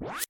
What?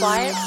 Find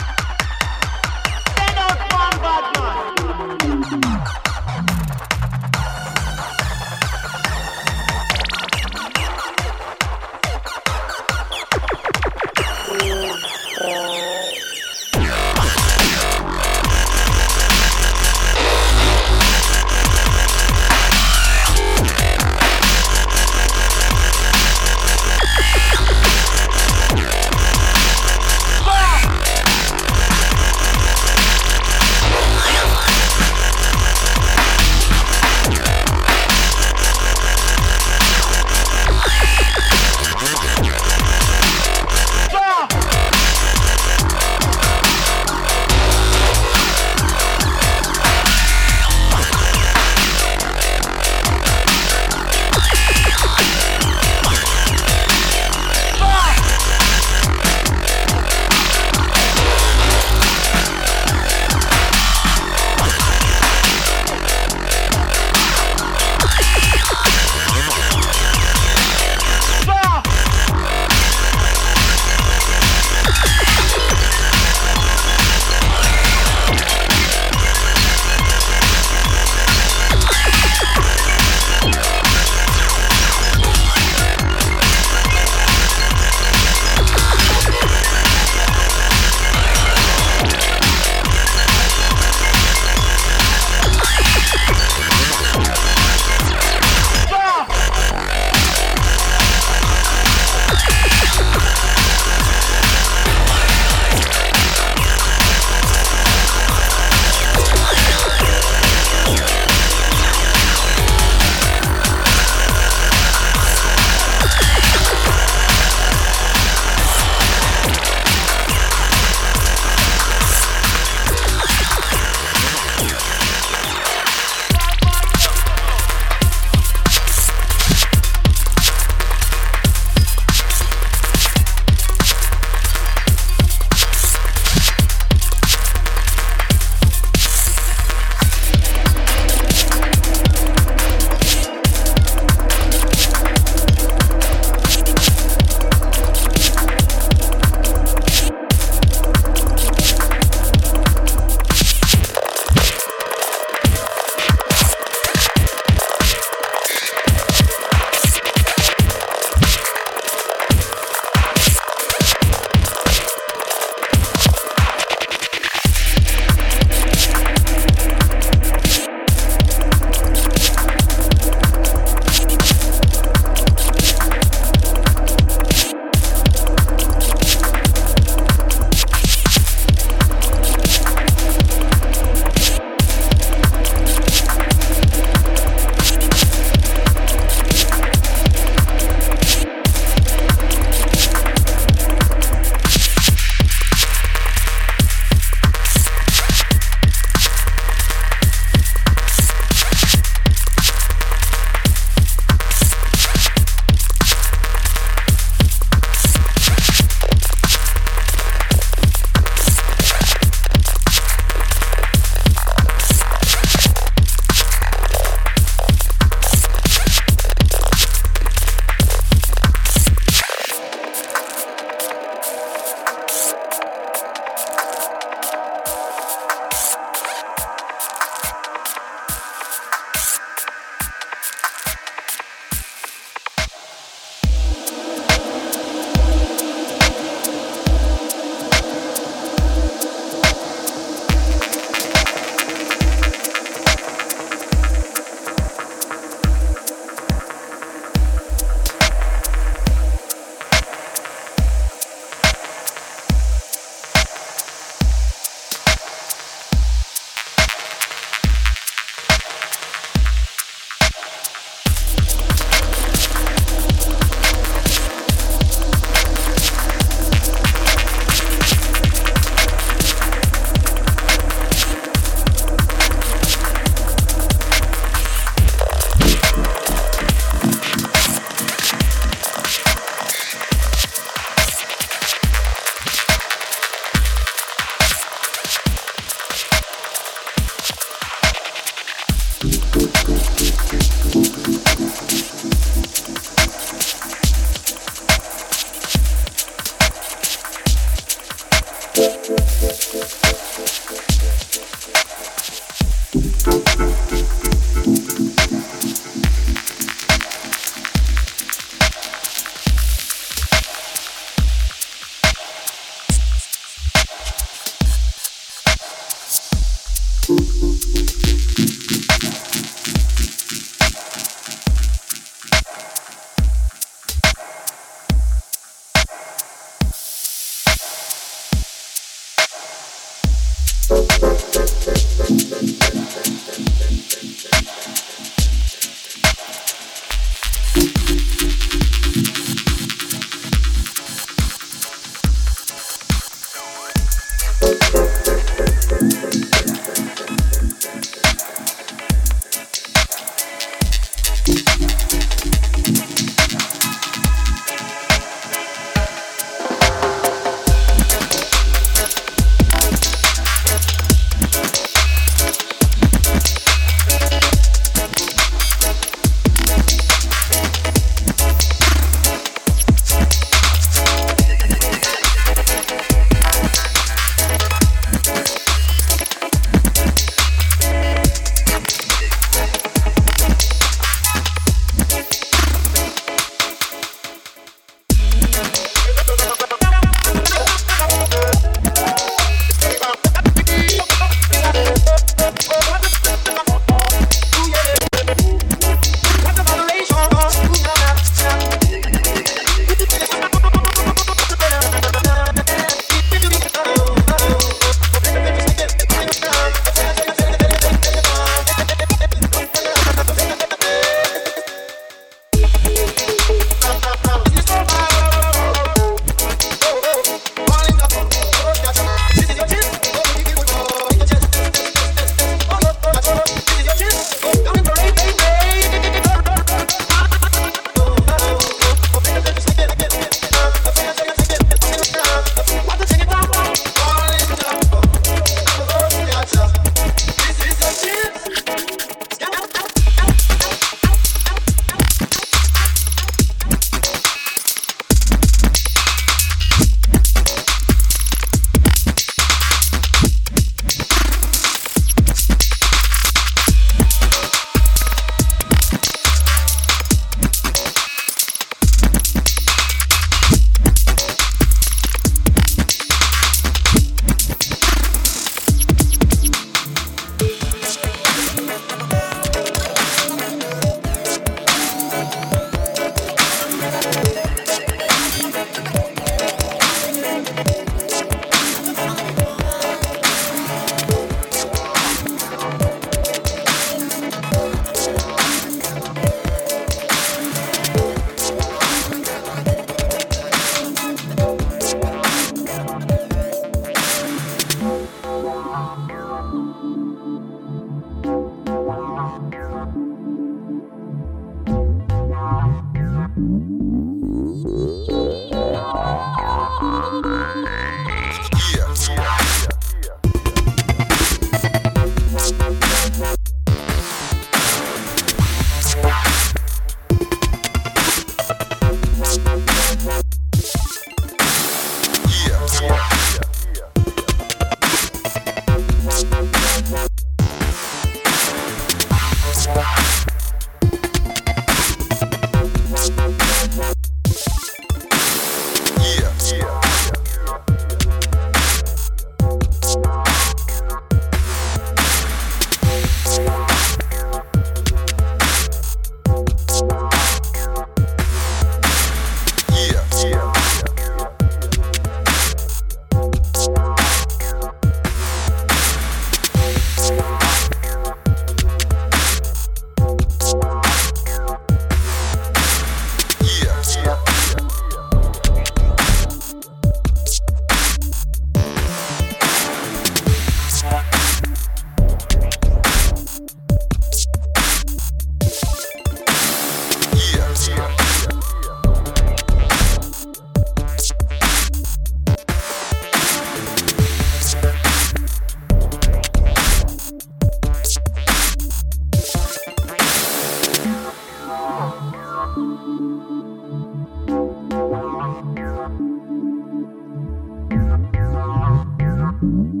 Mm-hmm.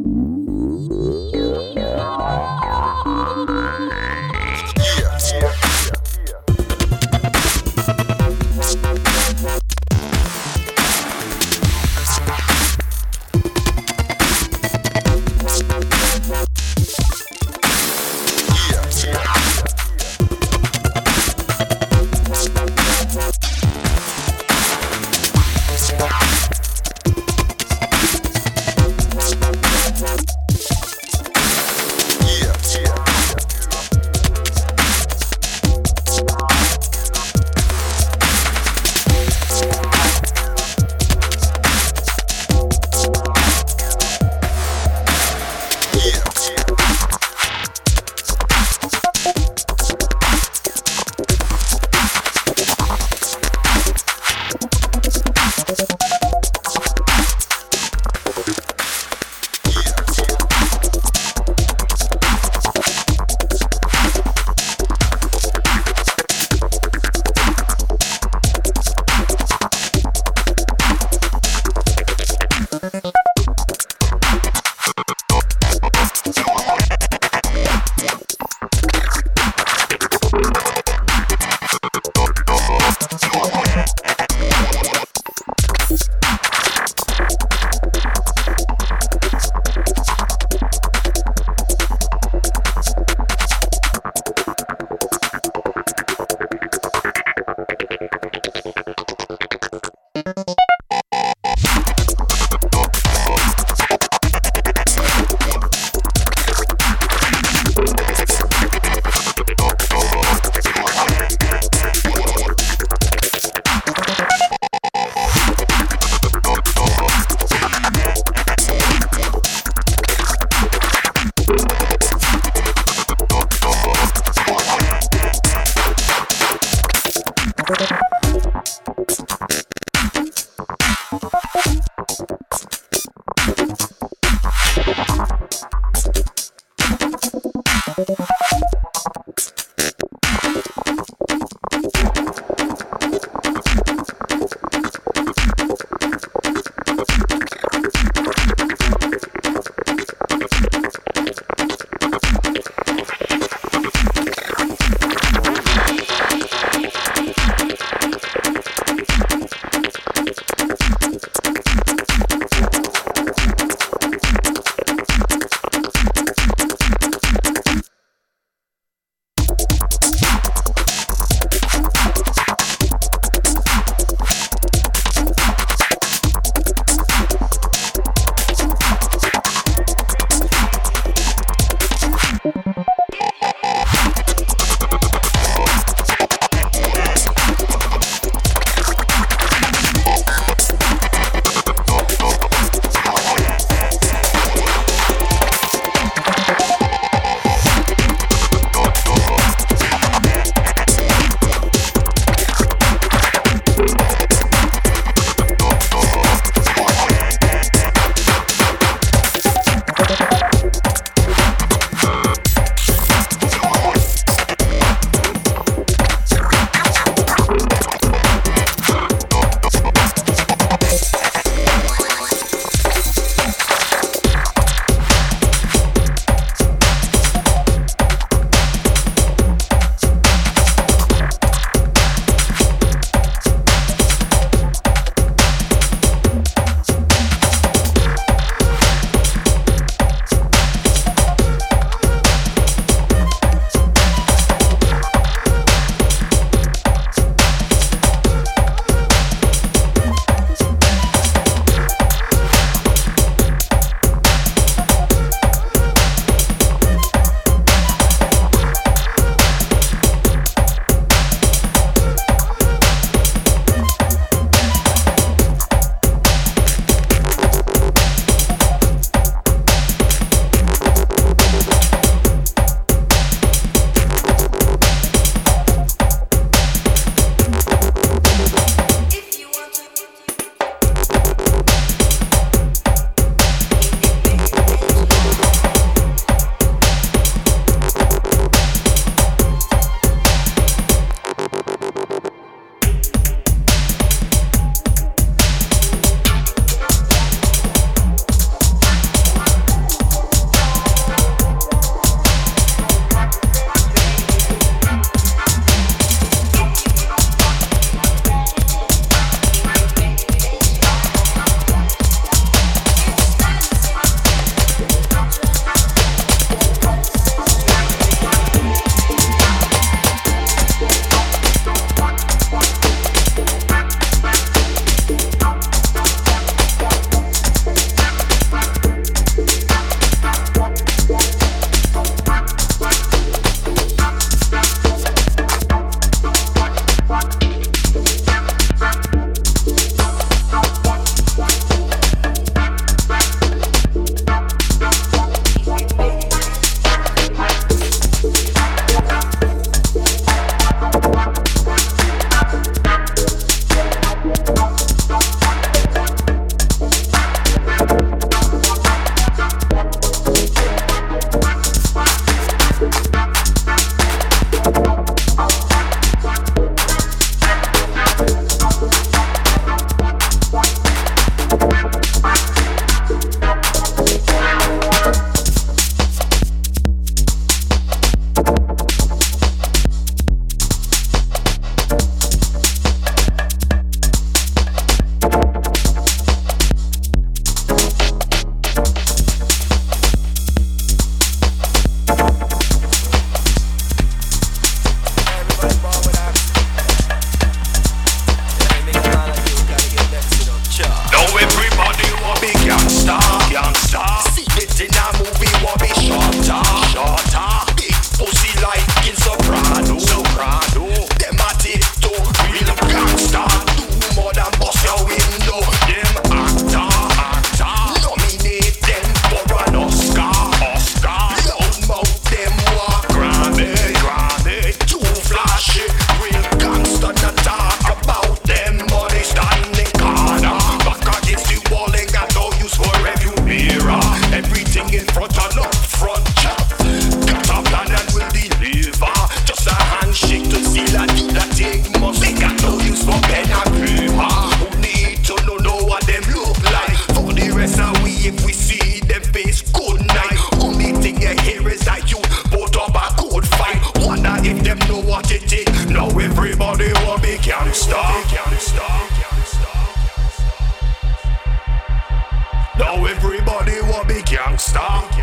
stonk.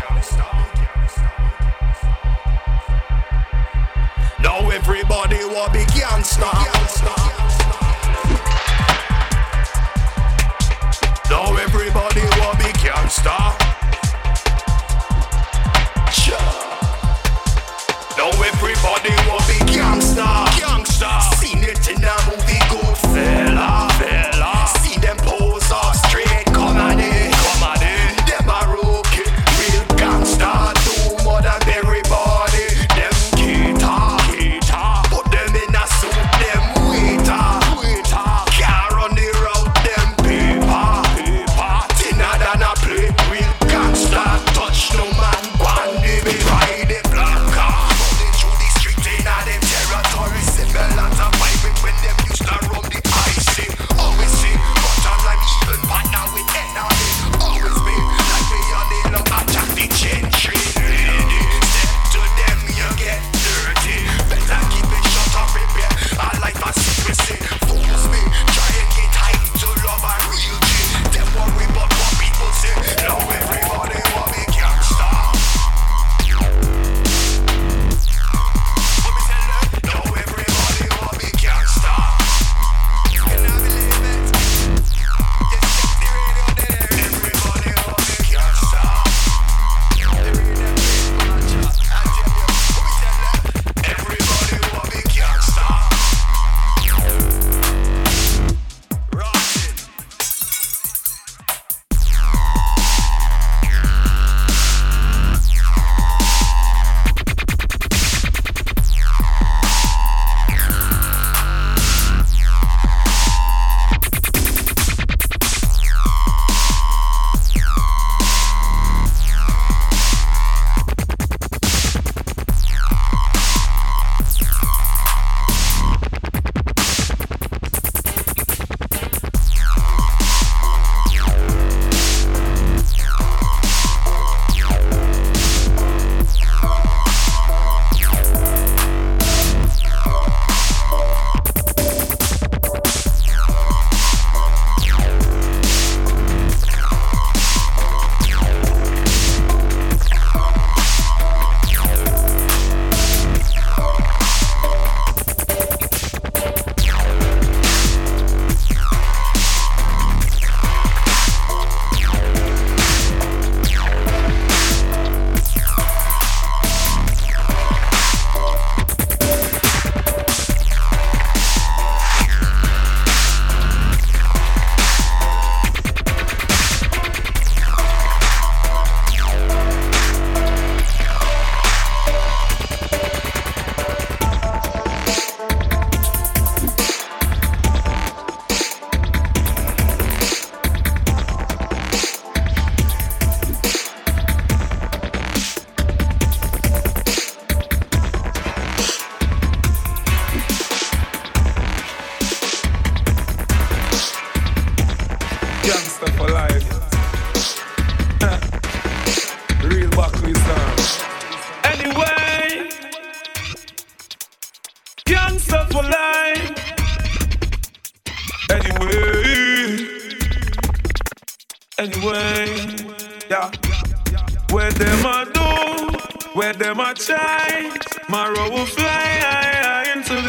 Now everybody will be gangster Now everybody will be gangster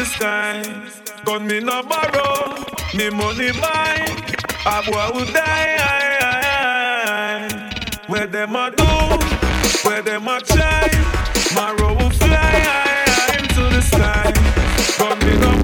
this time. Gun me no borrow, me money buy. A boy who die. Where them a do, where them a try. My row will fly into the sky. Gun me no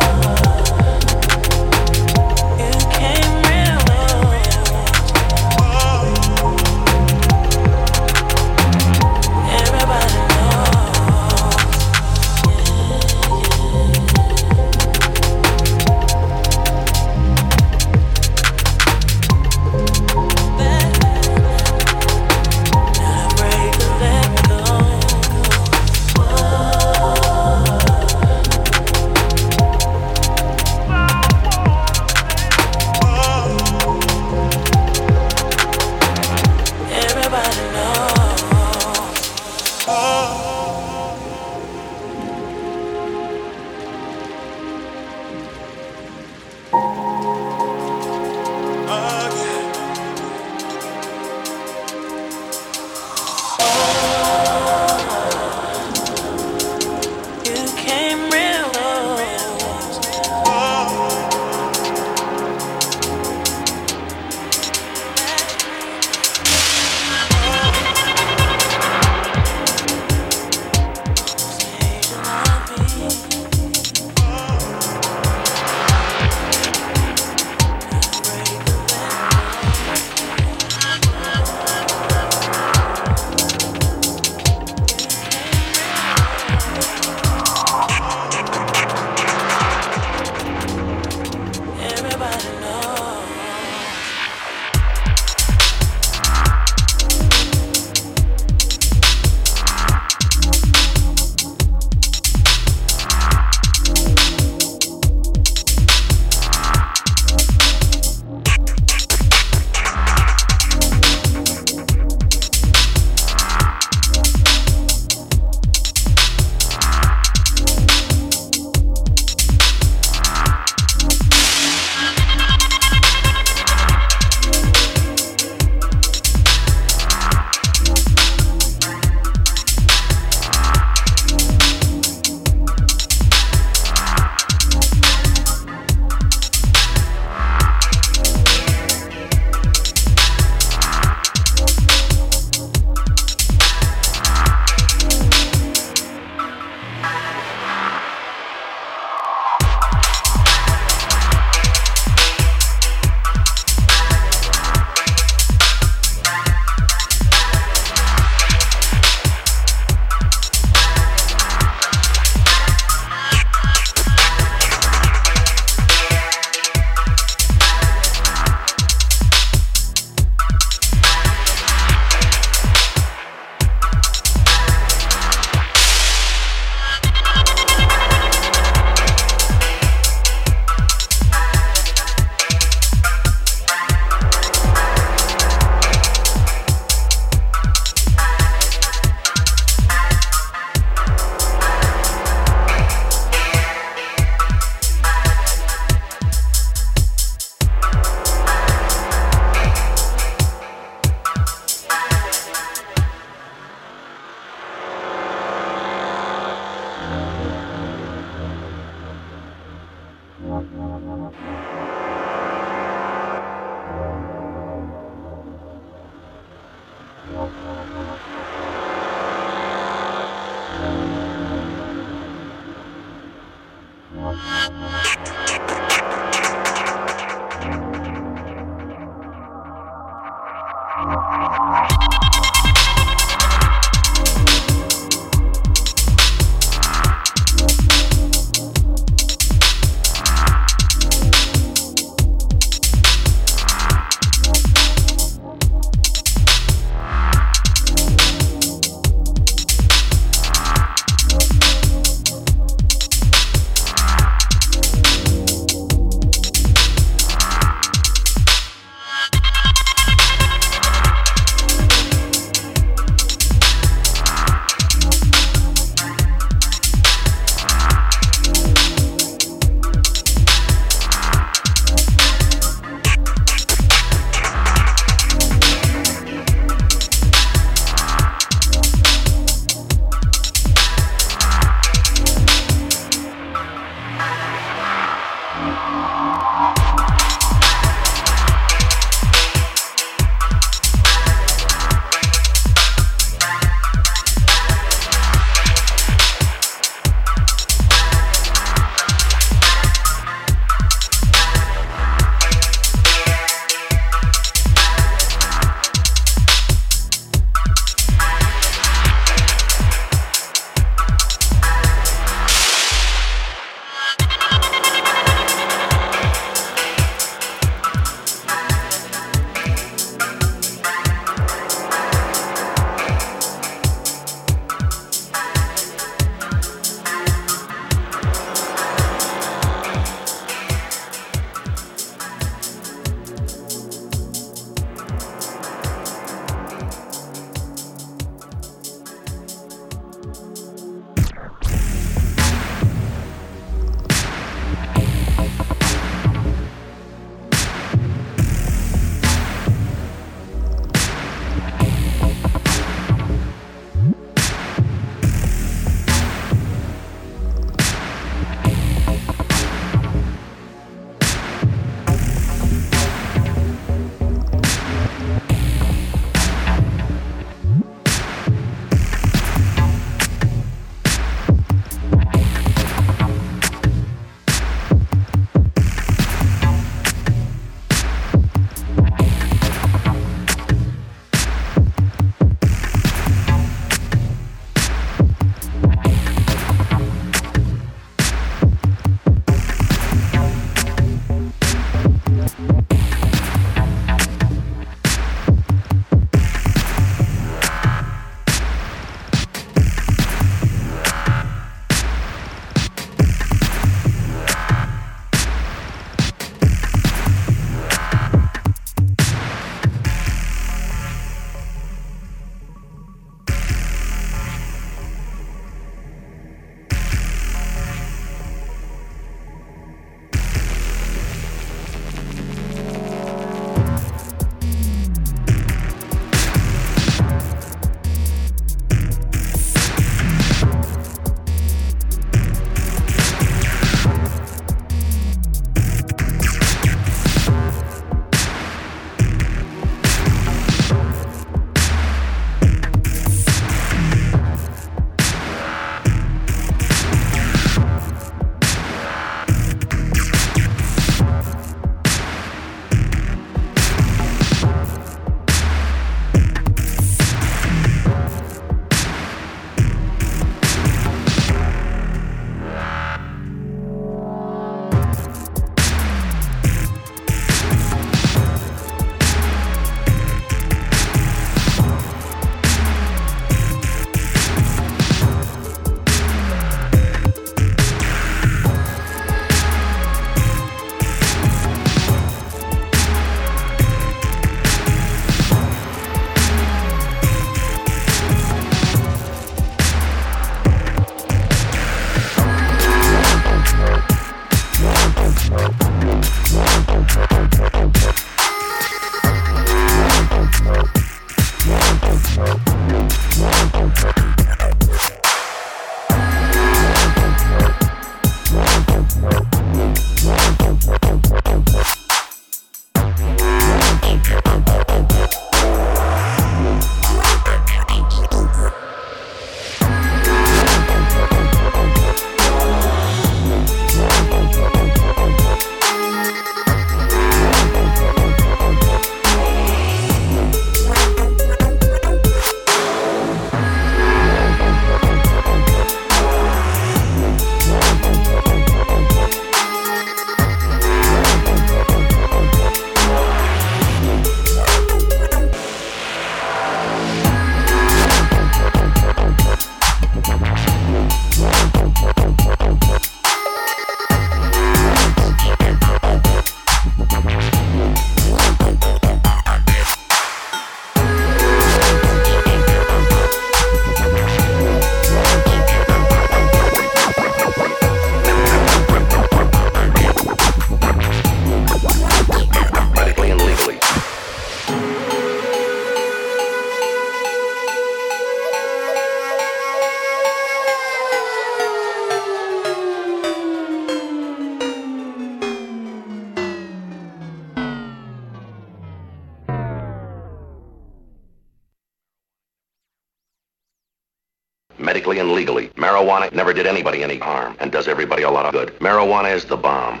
anybody any harm and does everybody a lot of good. Marijuana is the bomb.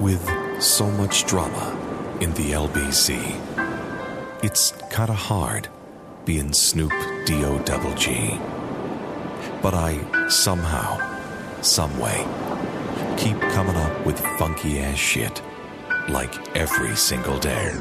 With so much drama in the LBC, it's kinda hard being Snoop D-O double G. But I somehow, someway, keep coming up with funky ass shit like every single day.